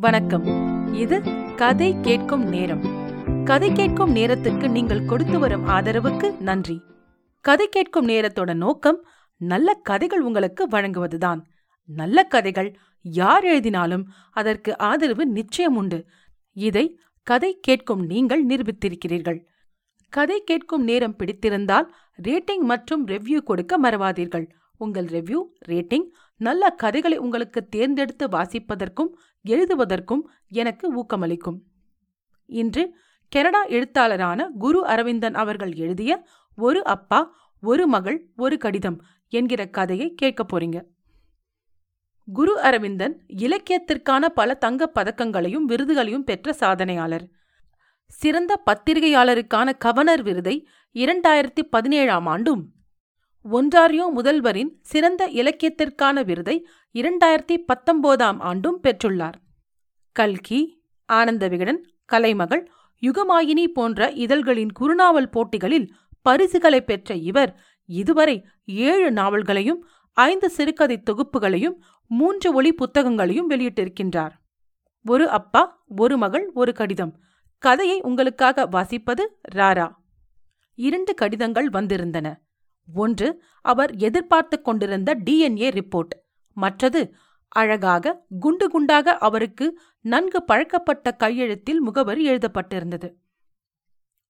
வணக்கம். இது கதை கேட்கும் நேரம். கதை கேட்கும் நேரத்துக்கு நீங்கள் கொடுத்து வரும் ஆதரவுக்கு நன்றி. கதை கேட்கும் நேரத்தோட நோக்கம் நல்ல கதைகள் உங்களுக்கு வழங்குவதுதான். நல்ல கதைகள் யார் எழுதினாலும் அதற்கு ஆதரவு நிச்சயம் உண்டு. இதை கதை கேட்கும் நீங்கள் நிரூபித்திருக்கிறீர்கள். கதை கேட்கும் நேரம் பிடித்திருந்தால் ரேட்டிங் மற்றும் ரெவ்யூ கொடுக்க மறவாதீர்கள். உங்கள் ரெவ்யூ ரேட்டிங் நல்ல கதைகளை உங்களுக்கு தேர்ந்தெடுத்து வாசிப்பதற்கும் எழுதுவதற்கும் எனக்கு ஊக்கமளிக்கும். இன்று கனடா எழுத்தாளரான குரு அரவிந்தன் அவர்கள் எழுதிய ஒரு அப்பா ஒரு மகள் ஒரு கடிதம் என்கிற கதையை கேட்க போறீங்க. குரு அரவிந்தன் இலக்கியத்திற்கான பல தங்கப் பதக்கங்களையும் விருதுகளையும் பெற்ற சாதனையாளர். சிறந்த பத்திரிகையாளருக்கான கவர்னர் விருதை இரண்டாயிரத்தி பதினேழாம் ஆண்டும் ஒன்றாரியோ முதல்வரின் சிறந்த இலக்கியத்திற்கான விருதை இரண்டாயிரத்தி பத்தொன்பதாம் ஆண்டும் பெற்றுள்ளார். கல்கி ஆனந்த விகடன் கலைமகள் யுகமாயினி போன்ற இதழ்களின் குறுநாவல் போட்டிகளில் பரிசுகளை பெற்ற இவர் இதுவரை ஏழு நாவல்களையும் ஐந்து சிறுகதை தொகுப்புகளையும் மூன்று ஒளி புத்தகங்களையும் வெளியிட்டிருக்கின்றார். ஒரு அப்பா ஒரு மகள் ஒரு கடிதம். கதையை உங்களுக்காக வாசிப்பது ராரா. இரண்டு கடிதங்கள் வந்திருந்தன. ஒன்று அவர் எதிர்பார்த்து கொண்டிருந்த டிஎன்ஏ ரிப்போர்ட். மற்றது அழகாக குண்டு குண்டாக அவருக்கு நன்கு பழக்கப்பட்ட கையெழுத்தில் முகவரி எழுதப்பட்டிருந்தது.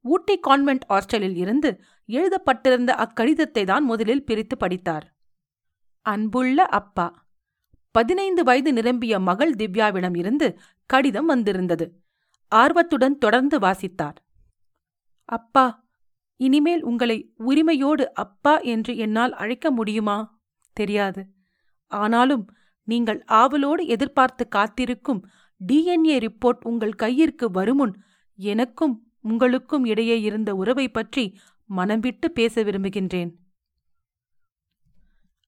ஊட்டி கான்வென்ட் ஹாஸ்டலில் இருந்து எழுதப்பட்டிருந்த அக்கடிதத்தை தான் முதலில் பிரித்து படித்தார். அன்புள்ள அப்பா. பதினைந்து வயது நிரம்பிய மகள் திவ்யாவிடம் இருந்து கடிதம் வந்திருந்தது. ஆர்வத்துடன் தொடர்ந்து வாசித்தார். அப்பா இனிமேல் உங்களை உரிமையோடு அப்பா என்று என்னால் அழைக்க முடியுமா? தெரியாது. ஆனாலும் நீங்கள் ஆவலோடு எதிர்பார்த்து காத்திருக்கும் டிஎன்ஏ ரிப்போர்ட் உங்கள் கையிற்கு வருமுன் எனக்கும் உங்களுக்கும் இடையே இருந்த உறவை பற்றி மனம் விட்டு பேச விரும்புகின்றேன்.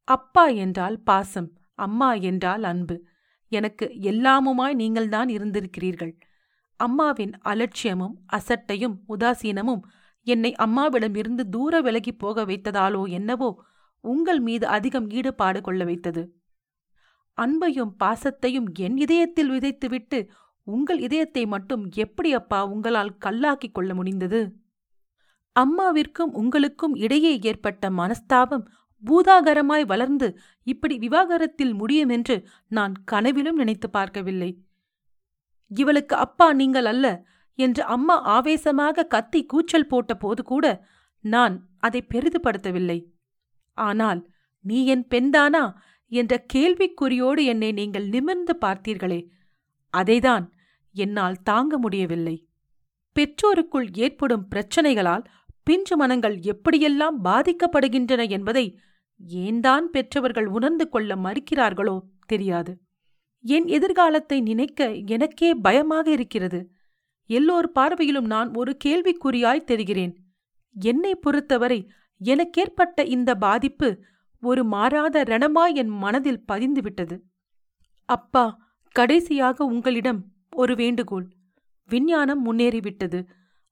அப்பா என்றால் பாசம் அம்மா என்றால் அன்பு. எனக்கு எல்லாமுமாய் நீங்கள்தான் இருந்திருக்கிறீர்கள். அம்மாவின் அலட்சியமும் அசட்டையும் உதாசீனமும் என்னை அம்மாவிடமிருந்து தூர விலகி போக வைத்ததாலோ என்னவோ உங்கள் மீது அதிகம் ஈடுபாடு கொள்ள வைத்தது. அன்பையும் பாசத்தையும் என் இதயத்தில் விதைத்துவிட்டு உங்கள் இதயத்தை மட்டும் எப்படி அப்பா உங்களால் கல்லாக்கிக் கொள்ள முடிந்தது? அம்மாவிற்கும் உங்களுக்கும் இடையே ஏற்பட்ட மனஸ்தாபம் பூதாகரமாய் வளர்ந்து இப்படி விவாகரத்தில் முடியும் என்று நான் கனவிலும் நினைத்து பார்க்கவில்லை. இவளுக்கு அப்பா நீங்கள் அல்ல என்று அம்மா ஆவேசமாக கத்தி கூச்சல் போட்டபோது கூட நான் அதை பெரிதுபடுத்தவில்லை. ஆனால் நீ என் பெண்தானா? என்ற கேள்விக்குறியோடு என்னை நீங்கள் நிமிர்ந்து பார்த்தீர்களே அதைதான் என்னால் தாங்க முடியவில்லை. பெற்றோருக்குள் ஏற்படும் பிரச்சனைகளால் பிஞ்சு மனங்கள் எப்படியெல்லாம் பாதிக்கப்படுகின்றன என்பதை ஏன்தான் பெற்றவர்கள் உணர்ந்து கொள்ள மறுக்கிறார்களோ தெரியாது. என் எதிர்காலத்தை நினைக்க எனக்கே பயமாக இருக்கிறது. எல்லோர் பார்வையிலும் நான் ஒரு கேள்விக்குறியாய் தெரிகிறேன். என்னை பொறுத்தவரை எனக்கேற்பட்ட இந்த பாதிப்பு ஒரு மாறாத ரணமாய் என் மனதில் பதிந்துவிட்டது. அப்பா கடைசியாக உங்களிடம் ஒரு வேண்டுகோள். விஞ்ஞானம் முன்னேறிவிட்டது.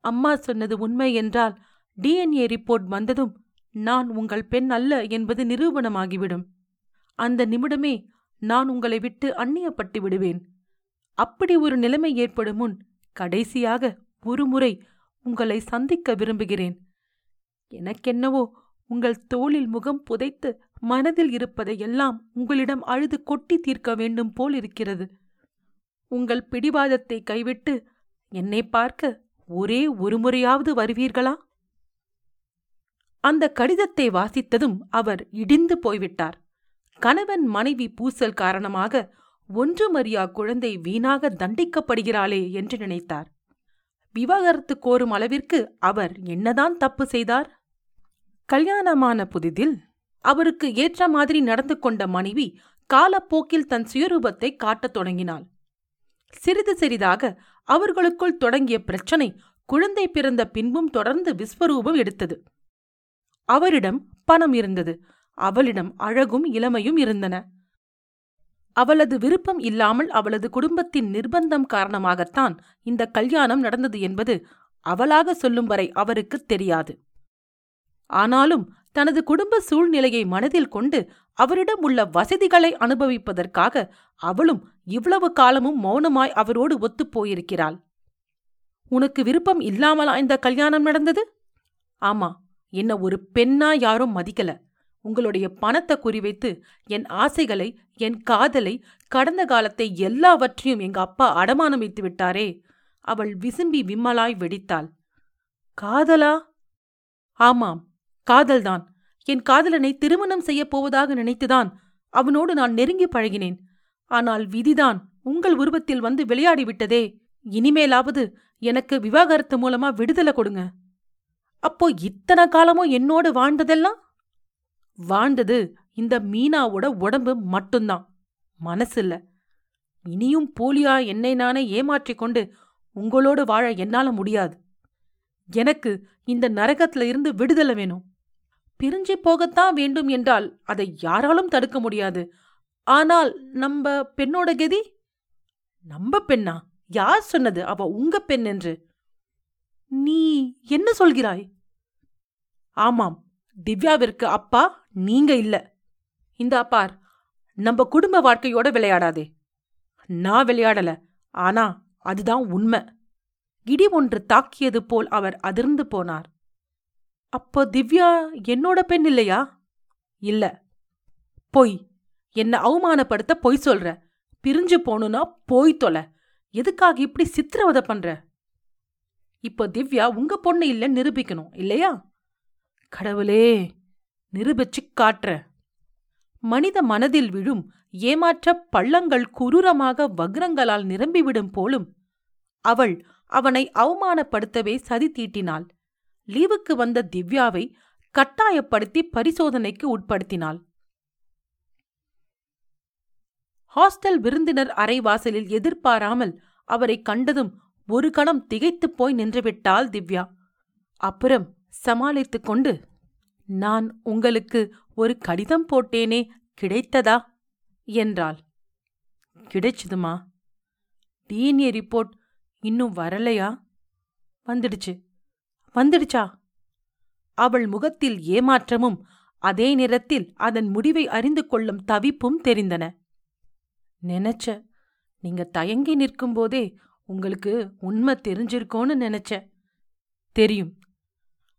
அம்மா சொன்னது உண்மை என்றால் டிஎன்ஏ ரிப்போர்ட் வந்ததும் நான் உங்கள் பெண் அல்ல என்பது நிரூபணமாகிவிடும். அந்த நிமிடமே நான் உங்களை விட்டு அந்நியப்பட்டு விடுவேன். அப்படி ஒரு நிலைமை ஏற்படும் முன் கடைசியாக ஒருமுறை உங்களை சந்திக்க விரும்புகிறேன். எனக்கென்னவோ உங்கள் தோளில் முகம் புதைத்து மனதில் இருப்பதையெல்லாம் உங்களிடம் அழுது கொட்டி தீர்க்க வேண்டும் போல் இருக்கிறது. உங்கள் பிடிவாதத்தை கைவிட்டு என்னை பார்க்க ஒரே ஒரு முறையாவது வருவீர்களா? அந்த கடிதத்தை வாசித்ததும் அவர் இடிந்து போய்விட்டார். கணவன் மனைவி பூசல் காரணமாக ஒன்றுமறியா குழந்தை வீணாக தண்டிக்கப்படுகிறாளே என்று நினைத்தார். விவாகரத்து கோரும் அளவிற்கு அவர் என்னதான் தப்பு செய்தார்? கல்யாணமான புதிதில் அவருக்கு ஏற்ற மாதிரி நடந்து கொண்ட மனைவி காலப்போக்கில் தன் சுயரூபத்தை காட்டத் தொடங்கினாள். சிறிது சிறிதாக அவர்களுக்குள் தொடங்கிய பிரச்சனை குழந்தை பிறந்த பின்பும் தொடர்ந்து விஸ்வரூபம் எடுத்தது. அவரிடம் பணம் இருந்தது. அவளிடம் அழகும் இளமையும் இருந்தன. அவளது விருப்பம் இல்லாமல் அவளது குடும்பத்தின் நிர்பந்தம் காரணமாகத்தான் இந்த கல்யாணம் நடந்தது என்பது அவளாக சொல்லும் வரை அவருக்குத் தெரியாது. ஆனாலும் தனது குடும்ப சூழ்நிலையை மனதில் கொண்டு அவரிடம் உள்ள வசதிகளை அனுபவிப்பதற்காக அவளும் இவ்வளவு காலமும் மௌனமாய் அவரோடு ஒத்துப் போயிருக்கிறாள். உனக்கு விருப்பம் இல்லாமலா இந்த கல்யாணம் நடந்தது? ஆமா என்ன ஒரு பெண்ணா யாரும் மதிக்கல. உங்களுடைய பணத்தை குறிவைத்து என் ஆசைகளை என் காதலை கடந்த காலத்தை எல்லாவற்றையும் எங்க அப்பா அடமானம் வைத்து விட்டாரே. அவள் விசும்பி விம்மலாய் வெடித்தாள். காதலா? ஆமாம் காதல்தான். என் காதலனை திருமணம் செய்யப் போவதாக நினைத்துதான் அவனோடு நான் நெருங்கி பழகினேன். ஆனால் விதிதான் உங்கள் உருவத்தில் வந்து விளையாடிவிட்டதே இனிமேலாவது எனக்கு விவாகரத்து மூலமா விடுதலை கொடுங்க. அப்போ இத்தனை காலமும் என்னோடு வாழ்ந்ததெல்லாம்? வாழ்ந்தது இந்த மீனாவோட உடம்பு மட்டும்தான். மனசில்ல. இனியும் போலியா என்னை நானே ஏமாற்றிக் கொண்டு உங்களோடு வாழ என்னால முடியாது. எனக்கு இந்த நரகத்துல இருந்து விடுதலை வேணும். பிரிஞ்சு போகத்தான் வேண்டும் என்றால் அதை யாராலும் தடுக்க முடியாது. ஆனால் நம்ம பெண்ணோட கதி? நம்ம பெண்ணா? யார் சொன்னது அவ உங்க பெண் என்று? நீ என்ன சொல்கிறாய்? ஆமாம் திவ்யாவிற்கு அப்பா நீங்க இல்ல. இந்த அப்பார் நம்ம குடும்ப வாழ்க்கையோட விளையாடாதே. நான் விளையாடல ஆனா அதுதான் உண்மை. இடி ஒன்று தாக்கியது போல் அவர் அதிர்ந்து போனார். அப்போ திவ்யா என்னோட பெண் இல்லையா? இல்ல. பொய். என்ன அவமானப்படுத்த பொய் சொல்ற. பிரிஞ்சு போகணும்னா போய் தொலை. எதுக்காக இப்படி சித்திரவதை பண்ற? இப்போ திவ்யா உங்க பொண்ணு இல்ல நிரூபிக்கணும் இல்லையா? கடவுளே. நிரூபிச்சுக் காட்டுற மனித மனதில் விழும் ஏமாற்றப் பள்ளங்கள் குரூரமாக வக்ரங்களால் நிரம்பிவிடும் போலும் அவள் அவனை அவமானப்படுத்தவே சதி தீட்டினாள். லீவுக்கு வந்த திவ்யாவை கட்டாயப்படுத்தி பரிசோதனைக்கு உட்படுத்தினாள். ஹாஸ்டல் விருந்தினர் அரைவாசலில் எதிர்பாராமல் அவரை கண்டதும் ஒரு கணம் திகைத்துப் போய் நின்றுவிட்டாள் திவ்யா. அப்புறம் சமாளித்துக் கொண்டு நான் உங்களுக்கு ஒரு கடிதம் போட்டேனே கிடைத்ததா? என்றாள். கிடைச்சதுமா? டிஎன்ஏ ரிப்போர்ட் இன்னும் வரலையா? வந்துடுச்சு. வந்துடுச்சா? அவள் முகத்தில் ஏமாற்றமும் அதே நேரத்தில் அதன் முடிவை அறிந்து கொள்ளும் தவிப்பும் தெரிந்தன. நினைச்ச நீங்க தயங்கி நிற்கும்போதே உங்களுக்கு உண்மை தெரிஞ்சிருக்கோன்னு நினைச்ச. தெரியும்.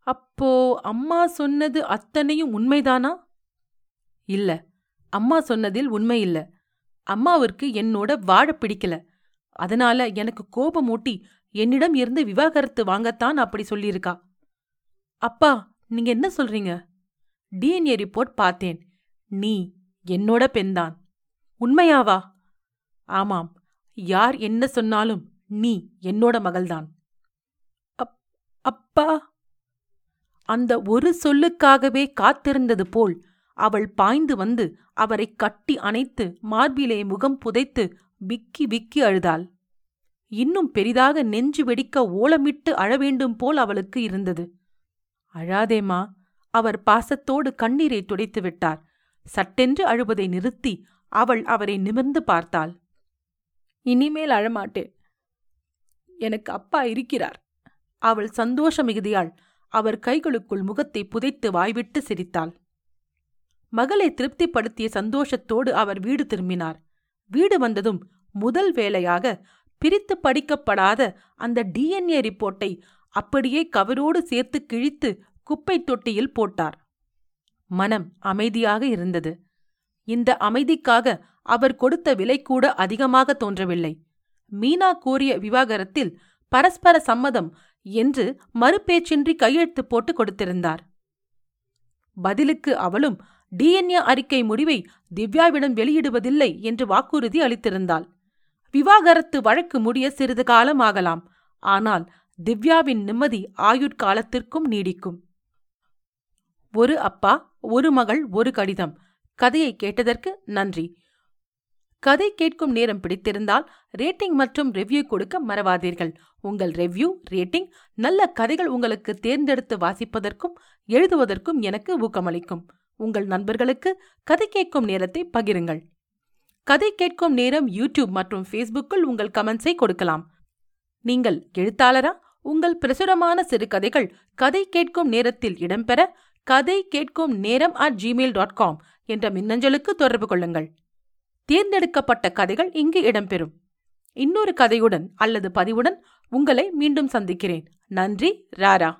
அப்போ அம்மா சொன்னது அத்தனையும் உண்மைதானா? இல்ல அம்மா சொன்னதில் உண்மை இல்ல. அம்மாவிற்கு என்னோட வாழ பிடிக்கல. அதனால எனக்கு கோபமூட்டி என்னிடம் இருந்து விவாகரத்து வாங்கத்தான் அப்படி சொல்லியிருக்கா. அப்பா நீங்க என்ன சொல்றீங்க? டிஎன்ஏ ரிப்போர்ட் பார்த்தேன். நீ என்னோட பெண்தான். உண்மையாவா? ஆமாம். யார் என்ன சொன்னாலும் நீ என்னோட மகள்தான். அப் அப்பா! அந்த ஒரு சொல்லுக்காகவே காத்திருந்தது போல் அவள் பாய்ந்து வந்து அவரை கட்டி அணைத்து மார்பிலே முகம் புதைத்து விக்கி விக்கி அழுதாள். இன்னும் பெரிதாக நெஞ்சு வெடிக்க ஓலமிட்டு அழவேண்டும் போல் அவளுக்கு இருந்தது. அழாதேமா அவர் பாசத்தோடு கண்ணீரை துடைத்து விட்டார். சட்டென்று அழுவதை நிறுத்தி அவள் அவரை நிமிர்ந்து பார்த்தாள். இனிமேல் அழமாட்டேன். எனக்கு அப்பா இருக்கிறார். அவள் சந்தோஷ மிகுதியாள் அவர் கைகளுக்குள் முகத்தை புதைத்து வாய்விட்டு சிரித்தாள். மகளை திருப்திப்படுத்திய சந்தோஷத்தோடு அவர் வீடு திரும்பினார். வீடு வந்ததும் முதல் வேலையாக பிரித்து படிக்கப்படாத அந்த டிஎன்ஏ ரிப்போர்ட்டை அப்படியே கவரோடு சேர்த்து கிழித்து குப்பை தொட்டியில் போட்டார். மனம் அமைதியாக இருந்தது. இந்த அமைதிக்காக அவர் கொடுத்த விலை கூட அதிகமாக தோன்றவில்லை. மீனா கூறிய விவாகரத்தில் பரஸ்பர சம்மதம் என்று மறுபேச்சின்றி கையெழுத்து போட்டு கொடுத்திருந்தார். பதிலுக்கு அவளும் டிஎன்ஏ அறிக்கை முடிவை திவ்யாவிடம் வெளியிடுவதில்லை என்று வாக்குறுதி அளித்திருந்தாள். விவாகரத்து வழக்கு முடிய சிறிது காலம் ஆகலாம். ஆனால் திவ்யாவின் நிம்மதி ஆயுட்காலத்திற்கும் நீடிக்கும். ஒரு அப்பா ஒரு மகள் ஒரு கடிதம். கதையை கேட்டதற்கு நன்றி. கதை கேட்கும் நேரம் பிடித்திருந்தால் ரேட்டிங் மற்றும் ரிவ்யூ கொடுக்க மறவாதீர்கள். உங்கள் ரிவ்யூ ரேட்டிங் நல்ல கதைகள் உங்களுக்கு தேர்ந்தெடுத்து வாசிப்பதற்கும் எழுதுவதற்கும் எனக்கு ஊக்கமளிக்கும். உங்கள் நண்பர்களுக்கு கதை கேட்கும் நேரத்தை பகிருங்கள். கதை கேட்கும் நேரம் யூடியூப் மற்றும் ஃபேஸ்புக்கில் உங்கள் கமெண்ட்ஸை கொடுக்கலாம். நீங்கள் எழுத்தாளரா? உங்கள் பிரசுரமான சிறுகதைகள் கதை கேட்கும் நேரத்தில் இடம்பெற கதை கேட்கும் நேரம் அட் ஜிமெயில் டாட் காம் என்ற மின்னஞ்சலுக்கு தொடர்பு கொள்ளுங்கள். தேர்ந்தெடுக்கப்பட்ட கதைகள் இங்கு இடம்பெறும். இன்னொரு கதையுடன் அல்லது பதிவுடன் உங்களை மீண்டும் சந்திக்கிறேன். நன்றி ராரா.